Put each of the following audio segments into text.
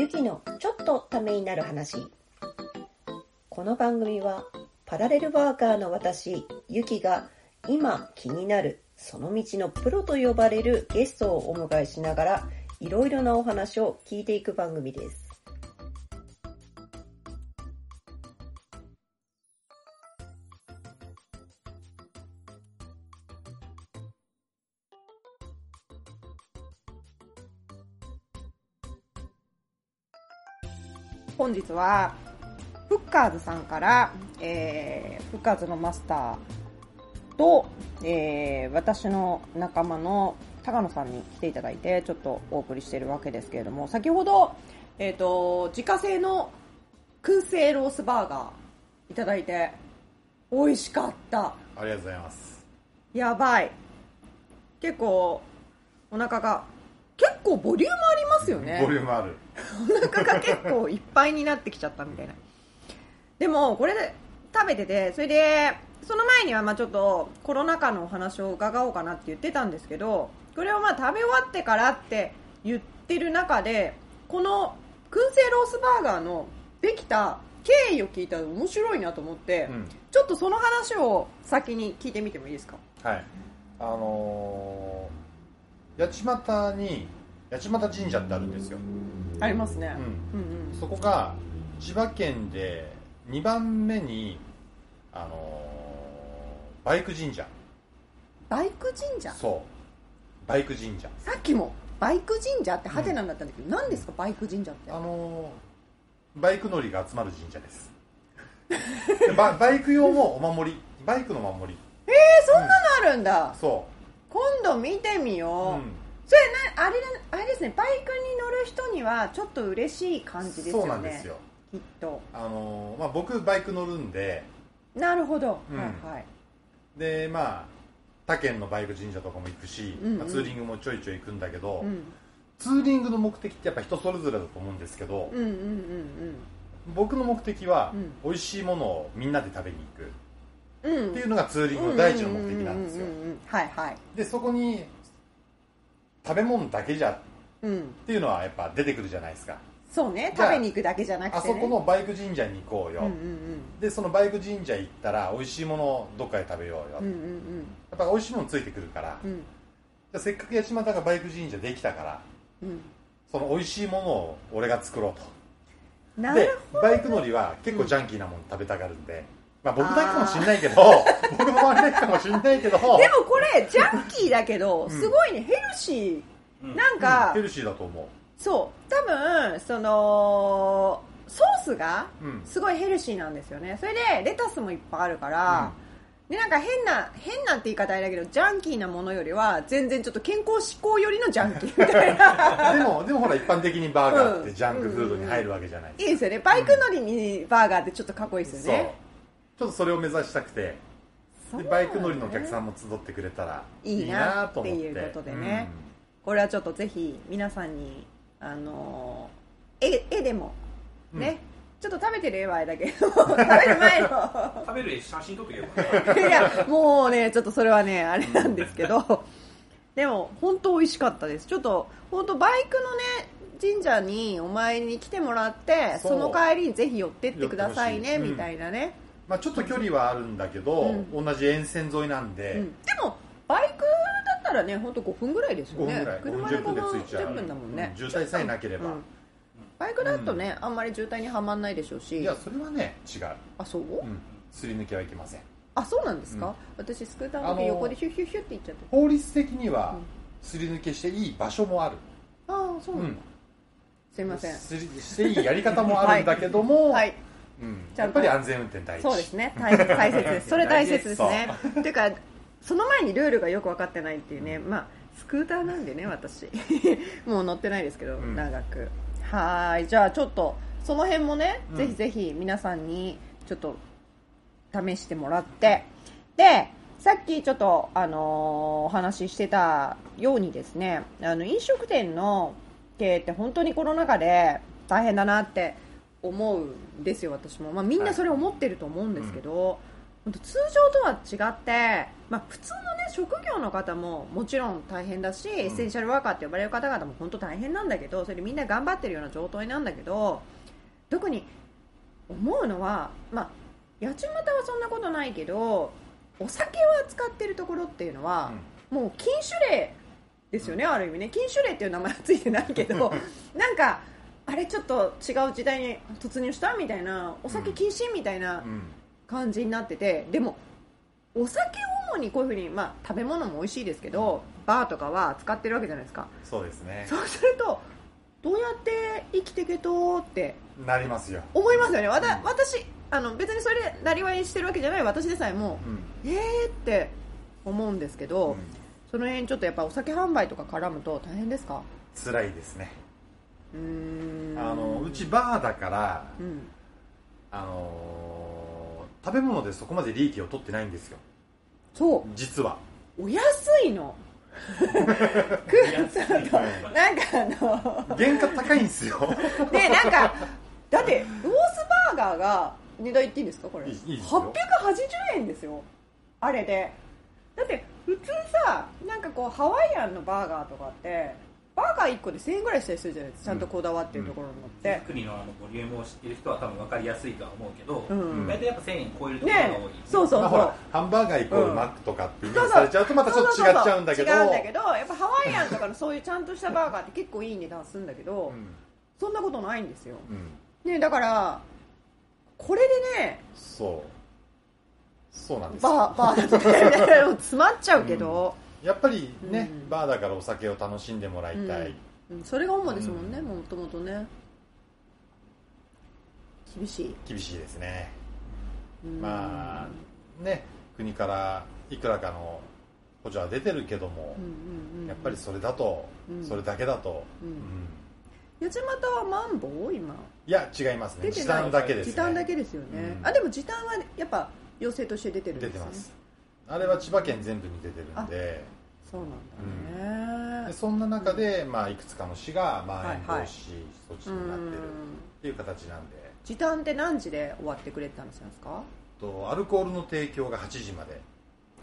ゆきのちょっとためになる話。この番組はパラレルワーカーの私、ゆきが今気になるその道のプロと呼ばれるゲストをお迎えしながらいろいろなお話を聞いていく番組です。本日はフッカーズさんから、えーフッカーズのマスターと、えー私の仲間の高野さんに来ていただいてちょっとお送りしているわけですけれども先ほど、えー、と自家製の燻製ロースバーガーいただいて美味しかったありがとうございます。やばい結構お腹が結構ボリュームありますよねボリュームある。お腹が結構いっぱいになってきちゃったみたいなでもこれで食べててそれでその前にはまあちょっとコロナ禍のお話を伺おうかなって言ってたんですけどこれをまあ食べ終わってからって言ってる中でこの燻製ロースバーガーのできた経緯を聞いたら面白いなと思って、うん。ちょっとその話を先に聞いてみてもいいですか？はい。あのー、八街に、八街神社ってあるんですよ。ありますねう、ん。うん、うんそこが、千葉県で2番目に、あのー、バイク神社。バイク神社？そう。バイク神社。さっきもバイク神社ってハテナになったんだけど、何ですかバイク神社って？あのー、バイク乗りが集まる神社です。でババイク用のお守り、バイクのお守り。えそんなのあるんだ、そ今度見てみう。よう、うん。それなあれだあれですね。バイクに乗る人にはちょっと嬉しい感じですよね。そうなんですよ。きっと。あのーまあ、僕バイク乗るんで。なるほど、うん。はいはい。でまあ他県のバイク神社とかも行くし、うんうん。まあ、ツーリングもちょいちょい行くんだけど、うん。ツーリングの目的ってやっぱ人それぞれだと思うんですけど、うんうんうん僕の目的は、うん。美味しいものをみんなで食べに行く。うん。うんっていうのがツーリングの第一の目的なんで。うううんうんはいはい。でそこに食べ物だけじゃっうん。ていうのはやっぱ出てくるじゃないですか。そうね。じゃあ食べに行くだけじゃなくて、そこのバイク神社に行こうよ、うんうんでそのバイク神社行ったら美味しいものをどっかで食べようよ、うんうんうやんっぱ美味しいものついてくるから、うん。じゃあせっかく八幡がバイク神社できたからうん。その美味しいものを俺が作ろううんなとでるほバイク乗りは結構ジャンキーなもの食べたがるんで、まあ、僕だけかもしんないけど僕の周りだけかもしんないけど。どでもこれジャンキーだけどん。すごいねヘルシー。なんか、ヘルシーだと思そう。多分そのソースがう、うん。すごいヘルシーなんですよね。それでレタスもいっぱいあるから、でなんか変な変なって言い方あれだけどジャンキーなものよりは全然ちょっと健康志向寄りのジャンキーみたいな。でもでもほら一般的にバーガーってうんジャンクフードに入るわけじゃないいいですよね。バイク乗りにバーガーってちょっとかっこいいですよねちょっとそれを目指したくて。そうでバイク乗りのお客さんも集ってくれたらいいなと思って。いうことでね。これはちょっとぜひ皆さんにあのー絵絵でもね、ちょっと食べてる絵はあれだけど 食べる前の。食べる写真撮っとけばいや、もうね、ちょっとそれはね、あれなんですけど、でも、本当美味しかったです。ちょっと、本当バイクのね、神社にお参りに来てもらって、その帰りにぜひ寄ってってくださいね、みたいなね。まあ、ちょっと距離はあるんだけど、同じ沿線沿いなんで、うん。でも、バイクだったらね、本当5分ぐらいですよ5ね。分ぐらい。車で10分で着いちゃう。10分だもんね。うん。渋滞さえなければ、うん。バイクだとね、あんまり渋滞にはまんないでしょうし。いやそれはね違う、あ、そう？うん、すり抜けはいけません。あ、そうなんですか、うん。私、スクーターのあのー時横でヒュッヒュッヒュッって行っちゃって。法律的にはうんすり抜けしていい場所もある、ああ、そうなんだ。うん。すいません。すり していいやり方もあるんだけども、はい。やっぱり安全運転第一そうですね。大大切ですそれ 大切ですね。っていうかその前にルールがよく分かってないっていうね。まあスクーターなんでね私。もう乗ってないですけど、うん。長く。はーい。じゃあちょっとその辺もね、うん。ぜひぜひ皆さんにちょっと試してもらって。でさっきちょっと、あのーお話ししてたようにですねあの飲食店の経営って本当にコロナ禍で大変だなって思うんですよ私も、まあ、みんなそれ思ってると思うんですけど、本当通常とは違って、まあ、普通の、ね、職業の方ももちろん大変だし、エッセンシャルワーカーって呼ばれる方々も本当大変なんだけどそれでみんな頑張ってるような状態なんだけど特に思うのは、まあ、八街はそんなことないけどお酒を扱ってるところっていうのは、もう禁酒令ですよね、ある意味ね。禁酒令っていう名前はついてないけど なんかあれちょっと違う時代に突入したみたいなお酒禁止みたいなうん。感じになっててでもお酒を主にこういうふうに、まあ、食べ物も美味しいですけどバーとかは使ってるわけじゃないですか。そうですね。そうするとどうやって生きていけとってなりますよ、思いますよね。わたうん。私あの別にそれでなりわいしてるわけじゃない私でさえもうん。えーって思うんですけど、その辺ちょっとやっぱお酒販売とか絡むと大変ですか？辛いですねあのうちバーだからうん。あのー食べ物でそこまで利益を取ってないんですよ。そ実は。うお安いの。なんかあの原価高いんですよ。で なんかだってロースバーガーが値段言っていいんですかこれ。いいいいですよ。880円ですよ。あれで。だって普通さなんかこうハワイアンのバーガーとかってバーガー1個で1000円ぐらいしたりするじゃないですか。ちゃんとこだわってるところに乗って。手、作りのあのボリュームを知ってる人は多分分かりやすいとは思うけど、うん。大体やっぱ1000円超えるところが多い、ねそうそうまあほらハンバーガーイコールマックとかってイメージされちゃうとまたちょっと違っちゃうんだけど。そうそうそう。違うんだけどやっぱハワイアンとかのそういうちゃんとしたバーガーって結構いい値段するんだけど、うん。そんなことないんですよ、うん。ね、だからこれでねそう。そうなんですよ。バーバーだとね 詰まっちゃうけど、やっぱりね、うん。バーだからお酒を楽しんでもらいたい、うん。うん。それが主ですもんね、うん。もともとね。厳しい、厳しいですね。うん。まあね国からいくらかの補助は出てるけどもうん、うんうんやっぱりそれだと、うん。それだけだと、うん。うん。八幡はマンボウ？今。いや違いますね。時短だけですね。時短だけですよね、うん。あでも時短はやっぱ要請として出てるんですね。出てますあれは千葉県全部に出てるんで。そうなんだね。でそんな中で、まあ、いくつかの市がまん延防はい。はい止措置になってるっていう形なんで、時短って何時で終わってくれって話なんですか？とアルコールの提供が8時まで。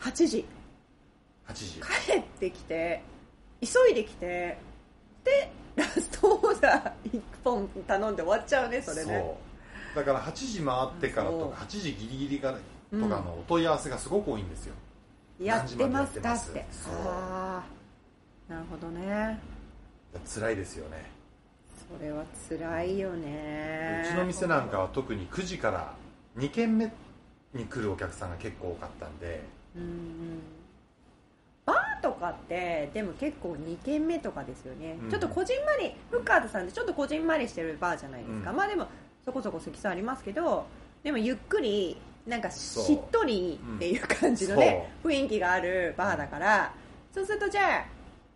8時。8時。帰ってきて急いできてでラストオーダー1本頼んで終わっちゃうねそれね。そうだから8時回ってからとか8時ギリギリからとうん。かのお問い合わせがすごく多いんですよ、やってますかって。そう。なるほどね。辛いですよね。それは辛いよね。うちの店なんかは特に9時から2軒目に来るお客さんが結構多かったんで。うんうん。バーとかってでも結構2軒目とかですよね、うん。ちょっとこじんまりフッカーズさんってちょっとこじんまりしてるバーじゃないですか、うん。まあでもそこそこ席数ありますけどでもゆっくりなんかしっとりっていう感じのね、雰囲気があるバーだからそうするとじゃあ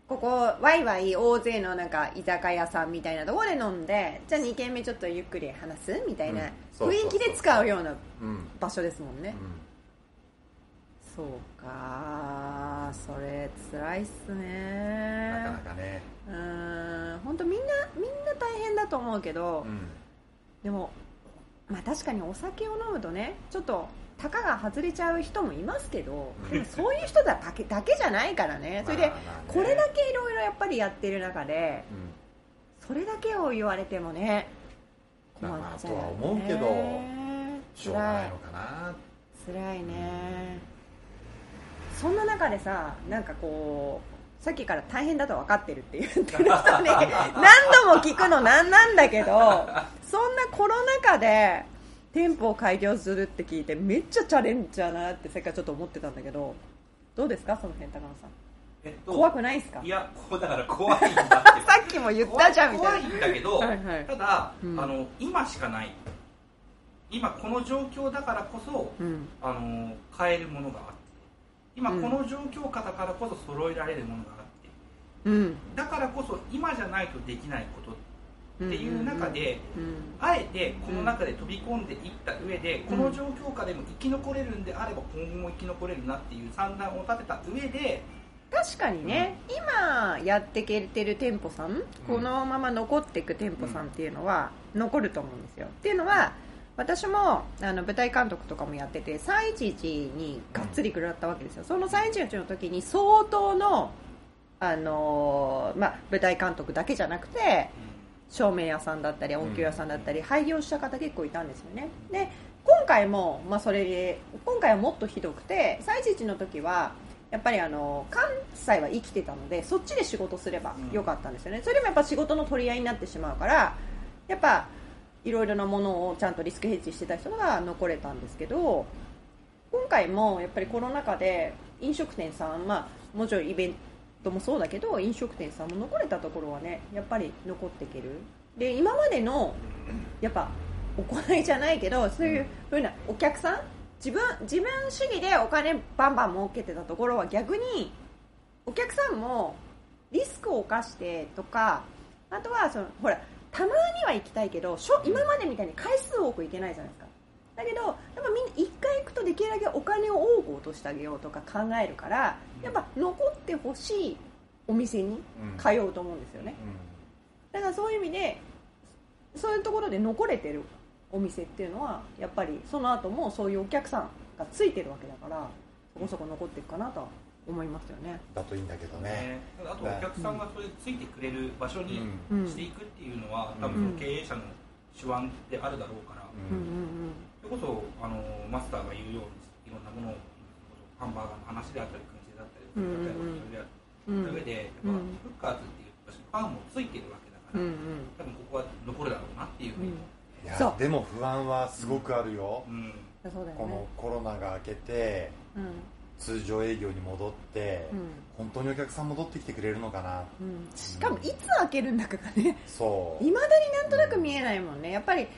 ここワイワイ大勢のなんか居酒屋さんみたいなところで飲んでじゃあ2軒目ちょっとゆっくり話すみたいな雰囲気で使うようなうん、場所ですもんね、うそうかそれ辛いっすん、ねなかなかね、うーん本当みんなみんな大変だと思うけど、うんでもまあ確かにお酒を飲むとねちょっとたかが外れちゃう人もいますけど、う んでもそういう人だけだけじゃないからね。それで、これだけいろいろやっぱりやってる中でうん。それだけを言われてもね困っちゃうよね、とは思うけどしょうがないのかな。辛いね。そんな中でさなんかこうさっきから大変だと分かってるって言ってる人に 何度も聞くのなんなんだけどそんなコロナ禍で店舗を開業するって聞いてめっちゃチャレンジャーだなってさっきからちょっと思ってたんだけどどうですかその辺高野さん？えっと怖くないですか？いやだから怖いんだって。さっきも言ったじゃんみたいな。怖いんだけど、はいはい。ただ、うん。あの今しかない。今この状況だからこそうん。あの買えるものがあって今うん。この状況下だからこそ揃えられるものがあって。うん。だからこそ今じゃないとできないことっていう中で、うん。あえてこの中で飛び込んでいった上で、この状況下でも生き残れるんであれば今後も生き残れるなっていう算段を立てた上で確かにね、今やってけてる店舗さん、このまま残っていく店舗さんっていうのは残ると思うん。ですよっていうのは私もあの舞台監督とかもやってて311にがっつり食らったわけですよ。その311の時に相当の、あのーまあ、舞台監督だけじゃなくて照明屋さんだったり音響屋さんだったり廃業した方結構いたんですよね。で今回も、まあ、それで今回はもっとひどくて311の時はやっぱりあの関西は生きてたのでそっちで仕事すればよかったんですよね、それでもやっぱ仕事の取り合いになってしまうからやっぱいろいろなものをちゃんとリスクヘッジしてた人が残れたんですけど今回もやっぱりコロナ禍で飲食店さん、まあ、もちろんイベントもそうだけど飲食店さんも残れたところはねやっぱり残っていける。で今までのやっぱ行いじゃないけどそういうふうなお客さん自分自分主義でお金バンバン儲けてたところは逆にお客さんもリスクを冒してとかあとはそのほらたまには行きたいけどしょ今までみたいに回数多く行けないじゃないですか。だけどやっぱみんな1回行くとできるだけお金を多く落としてあげようとか考えるからやっぱ残ってほしいお店に通うと思うんですよね。だからそういう意味でそういうところで残れてるお店っていうのはやっぱりその後もそういうお客さんがついてるわけだからそこそこ残っていくかなとは思いますよね。だといいんだけどね。ね、あとお客さんがそれでついてくれる場所にうん。していくっていうのは、多分その経営者の手腕であるだろうから、ううん。んそれこそあのマスターが言うようにいろんなものをハンバーガーの話であったり燻製だったりうんうんうん。いろいろやうんった上で、うん。やっぱフッカーズっていう場所にファンもついてるわけだから、うんうん。多分ここは残るだろうなっていうふうに、いやそう。でも不安はすごくあるよ、うん。そうだよね。このコロナが明けてうん通常営業に戻って、うん。本当にお客さん戻ってきてくれるのかな。うん。しかもいつ開けるんだかがね。そう。いまだになんとなく見えないもんね。やっぱりうん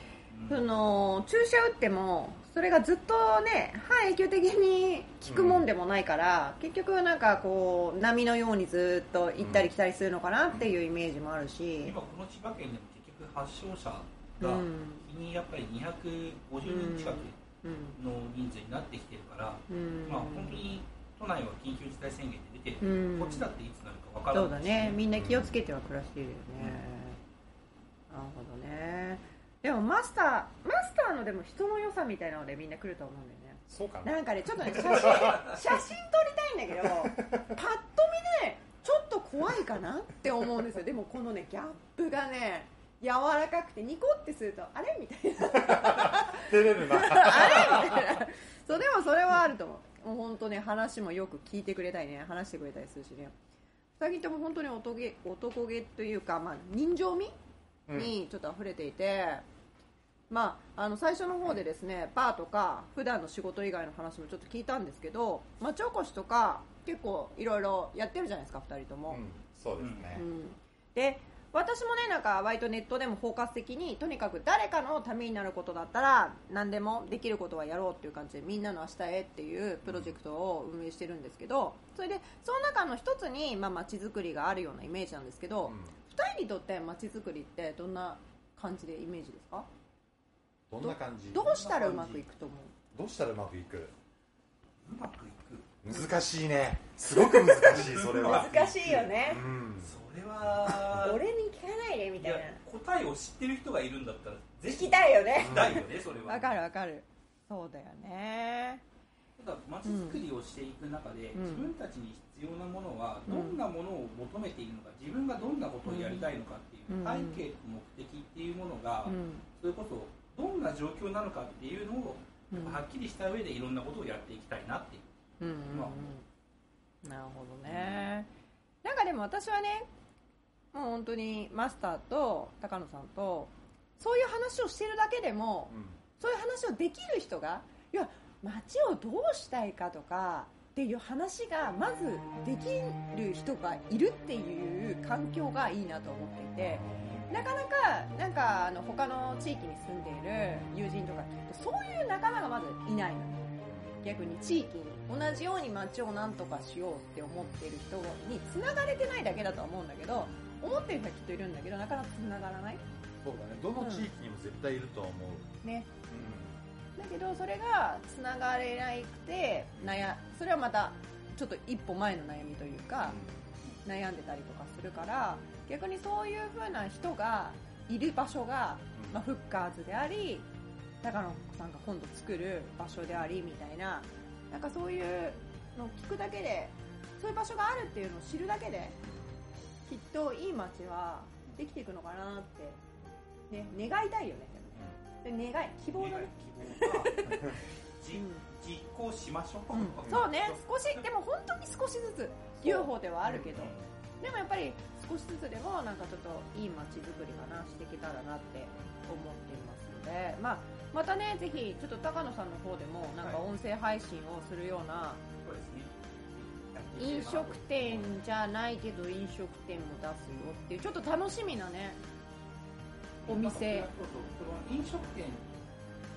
その注射打ってもそれがずっとね半永久的に効くもんでもないから、結局なんかこう波のようにずっと行ったり来たりするのかなっていうイメージもあるし。今この千葉県でも結局発症者がうん。日にやっぱり250人近く。うんの人数になってきてるから、うん。まあ本当に都内は緊急事態宣言で出てる、うん。こっちだっていつなるかわからないそうだね。みんな気をつけては暮らしているよね、なるほどね。でもマスターマスターのでも人の良さみたいなのでみんな来ると思うんだよね。そうかな。なんかねちょっとね写真写真撮りたいんだけど パッと見ねちょっと怖いかなって思うんですよ。でもこのねギャップがね柔らかくてニコってするとあれ？みたいな。照れるな。あれ？みたいな。そうでもそれはあると思う。もう本当ね話もよく聞いてくれたりね話してくれたりするしね。2人とも本当に男気男気というか、まあ、人情味にちょっと溢れていて、まあ、あの最初の方でですねバーとか普段の仕事以外の話もちょっと聞いたんですけど町おこしとか結構いろいろやってるじゃないですか2人とも、うん。そうですね、うん。で私もねなんか割とネットでも包括的にとにかく誰かのためになることだったら何でもできることはやろうっていう感じでみんなの明日へっていうプロジェクトを運営してるんですけどそれでその中の一つにまあ街づくりがあるようなイメージなんですけど、2人にとって街づくりってどんな感じでイメージですか？どんな感じ？どうしたらうまくいくと思う？どうしたらうまくいく？うまくいく。難しいね。すごく難しいそれは。難しいよね。うんは 俺に聞かないでみいや答えを知ってる人がいるんだったらぜひ聞きたいよね。聞きたいよねそれは。わかるわかる。そうだよね。ただ街づくりをしていく中で、うん。自分たちに必要なものはうんどんなものを求めているのか自分がどんなことをやりたいのかっていううん。背景と目的っていうものが、うん。それこそどんな状況なのかっていうのをうん。はっきりした上でいろんなことをやっていきたいなっていう、うん。うんうんなるほどね。なんかでも私はねもう本当にマスターと高野さんとそういう話をしてるだけでもそういう話をできる人がいや街をどうしたいかとかっていう話がまずできる人がいるっていう環境がいいなと思っていてなかなかなんかあの他の地域に住んでいる友人とか聞くとそういう仲間がまずいないの逆に地域に同じように街をなんとかしようって思っている人に繋がれてないだけだとは思うんだけど思ってる人はきっといるんだけどなかなか繋がらない。そうだね。どの地域にも絶対いるとは思う、ね。だけどそれがつながれなくて悩それはまたちょっと一歩前の悩みというか悩んでたりとかするから逆にそういう風な人がいる場所が、まあ、フッカーズであり高野さんが今度作る場所でありみたいななんかそういうのを聞くだけでそういう場所があるっていうのを知るだけできっといい街はできていくのかなって、ね、願いたいよね。でもねで願い希望だね。希望。がじうん。実行しましょう、うん。そうね。少しでも本当に少しずつ UFO ではあるけど、でもやっぱり少しずつでもなんかちょっといい街づくりかなしていけたらなって思っていますので、まあ、またねぜひちょっと高野さんの方でもなんかはい。音声配信をするようなそうですね飲食店じゃないけど飲食店も出すよっていうちょっと楽しみなねお店。そうそう飲食店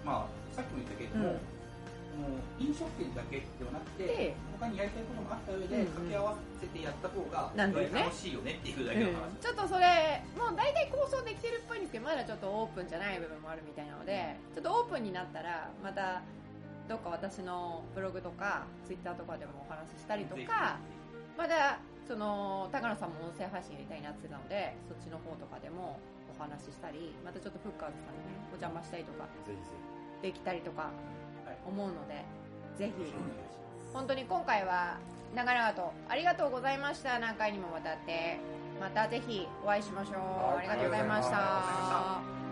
まあさっきも言ったけれども、うん。もう飲食店だけではなくてで他にやりたいこともあった上でうんうん。掛け合わせてやった方がなんだよ楽しいよねっていうだけの話、ちょっとそれもう大体構想できてるっぽいんですけどまだちょっとオープンじゃない部分もあるみたいなのでちょっとオープンになったらまたどっか私のブログとかツイッターとかでもお話ししたりとかまだその高野さんも音声配信やりたいなってたのでそっちの方とかでもお話ししたりまたちょっとフッカーズさんにねお邪魔したりとかできたりとかはい。思うのでぜひ。本当に今回は長々とありがとうございました。何回にもわたって。またぜひお会いしましょう、はい。ありがとうございました